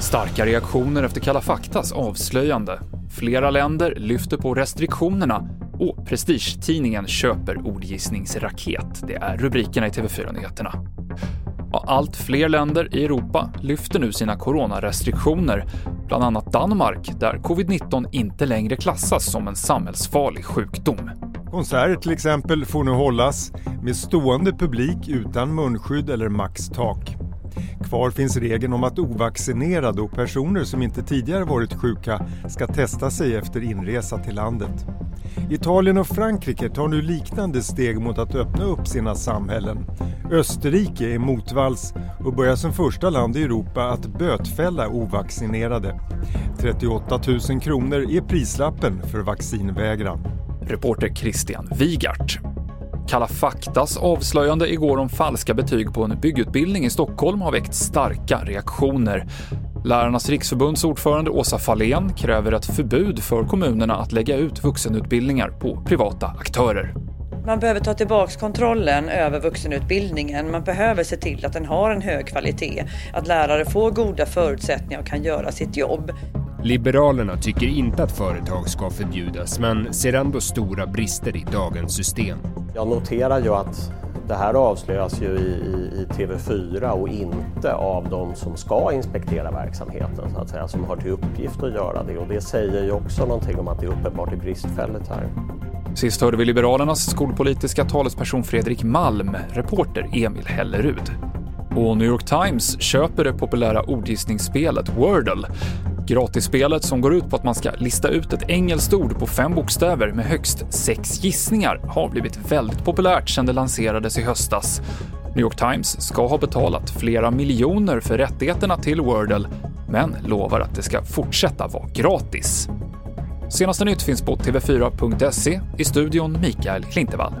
Starka reaktioner efter Kalla faktas avslöjande. Flera länder lyfter på restriktionerna och prestigetidningen köper ordgissningsraket. Det är rubrikerna i TV4-nyheterna. Allt fler länder i Europa lyfter nu sina coronarestriktioner, bland annat Danmark där covid-19 inte längre klassas som en samhällsfarlig sjukdom. Konserter till exempel får nu hållas med stående publik utan munskydd eller maxtak. Kvar finns regeln om att ovaccinerade och personer som inte tidigare varit sjuka ska testa sig efter inresa till landet. Italien och Frankrike tar nu liknande steg mot att öppna upp sina samhällen. Österrike är motvalls och börjar som första land i Europa att bötfälla ovaccinerade. 38 000 kronor är prislappen för vaccinvägran. Reporter Christian Wigart. Kalla faktas avslöjande igår om falska betyg på en byggutbildning i Stockholm har väckt starka reaktioner. Lärarnas riksförbunds ordförande Åsa Fahlén kräver ett förbud för kommunerna att lägga ut vuxenutbildningar på privata aktörer. Man behöver ta tillbaka kontrollen över vuxenutbildningen. Man behöver se till att den har en hög kvalitet, att lärare får goda förutsättningar och kan göra sitt jobb. Liberalerna tycker inte att företag ska förbjudas men ser ändå stora brister i dagens system. Jag noterar ju att det här avslöjas ju i, i, i, TV4 och inte av de som ska inspektera verksamheten, så att säga, som har till uppgift att göra det. Och det säger ju också någonting om att det uppenbart är bristfälligt här. Sist hörde vi Liberalernas skolpolitiska talesperson Fredrik Malm, reporter Emil Hellerud. Och New York Times köper det populära ordgissningsspelet Wordle. Gratisspelet som går ut på att man ska lista ut ett engelskt ord på fem bokstäver med högst sex gissningar har blivit väldigt populärt sedan det lanserades i höstas. New York Times ska ha betalat flera miljoner för rättigheterna till Wordle, men lovar att det ska fortsätta vara gratis. Senaste nytt finns på tv4.se, i studion Mikael Klintevall.